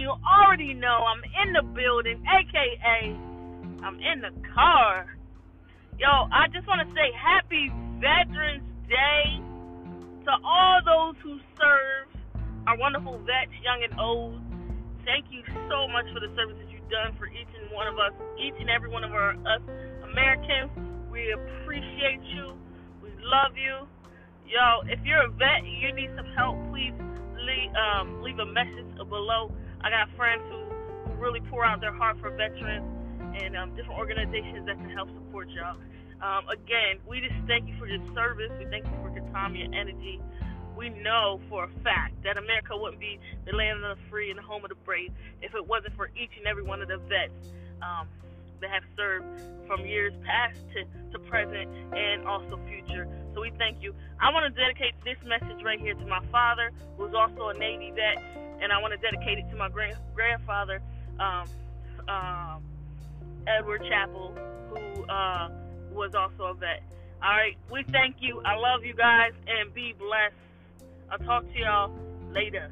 You already know I'm in the building, aka I'm in the car. Yo, I just want to say happy Veterans Day to all those who serve, our wonderful vets, young and old. Thank you so much for the services you've done for each and one of us, each and every one of our us Americans. We appreciate you. We love you. Yo, if you're a vet and you need some help, please leave, um, leave a message below. I got friends who, who really pour out their heart for veterans and um, different organizations that can help support y'all. Um, again, we just thank you for your service. We thank you for your time, your energy. We know for a fact that America wouldn't be the land of the free and the home of the brave if it wasn't for each and every one of the vets. Um, that have served from years past to, to present and also future. So we thank you. I want to dedicate this message right here to my father, who's also a Navy vet, and I want to dedicate it to my grand, grandfather, um, um, Edward Chappell, who uh, was also a vet. All right, we thank you. I love you guys, and be blessed. I'll talk to y'all later.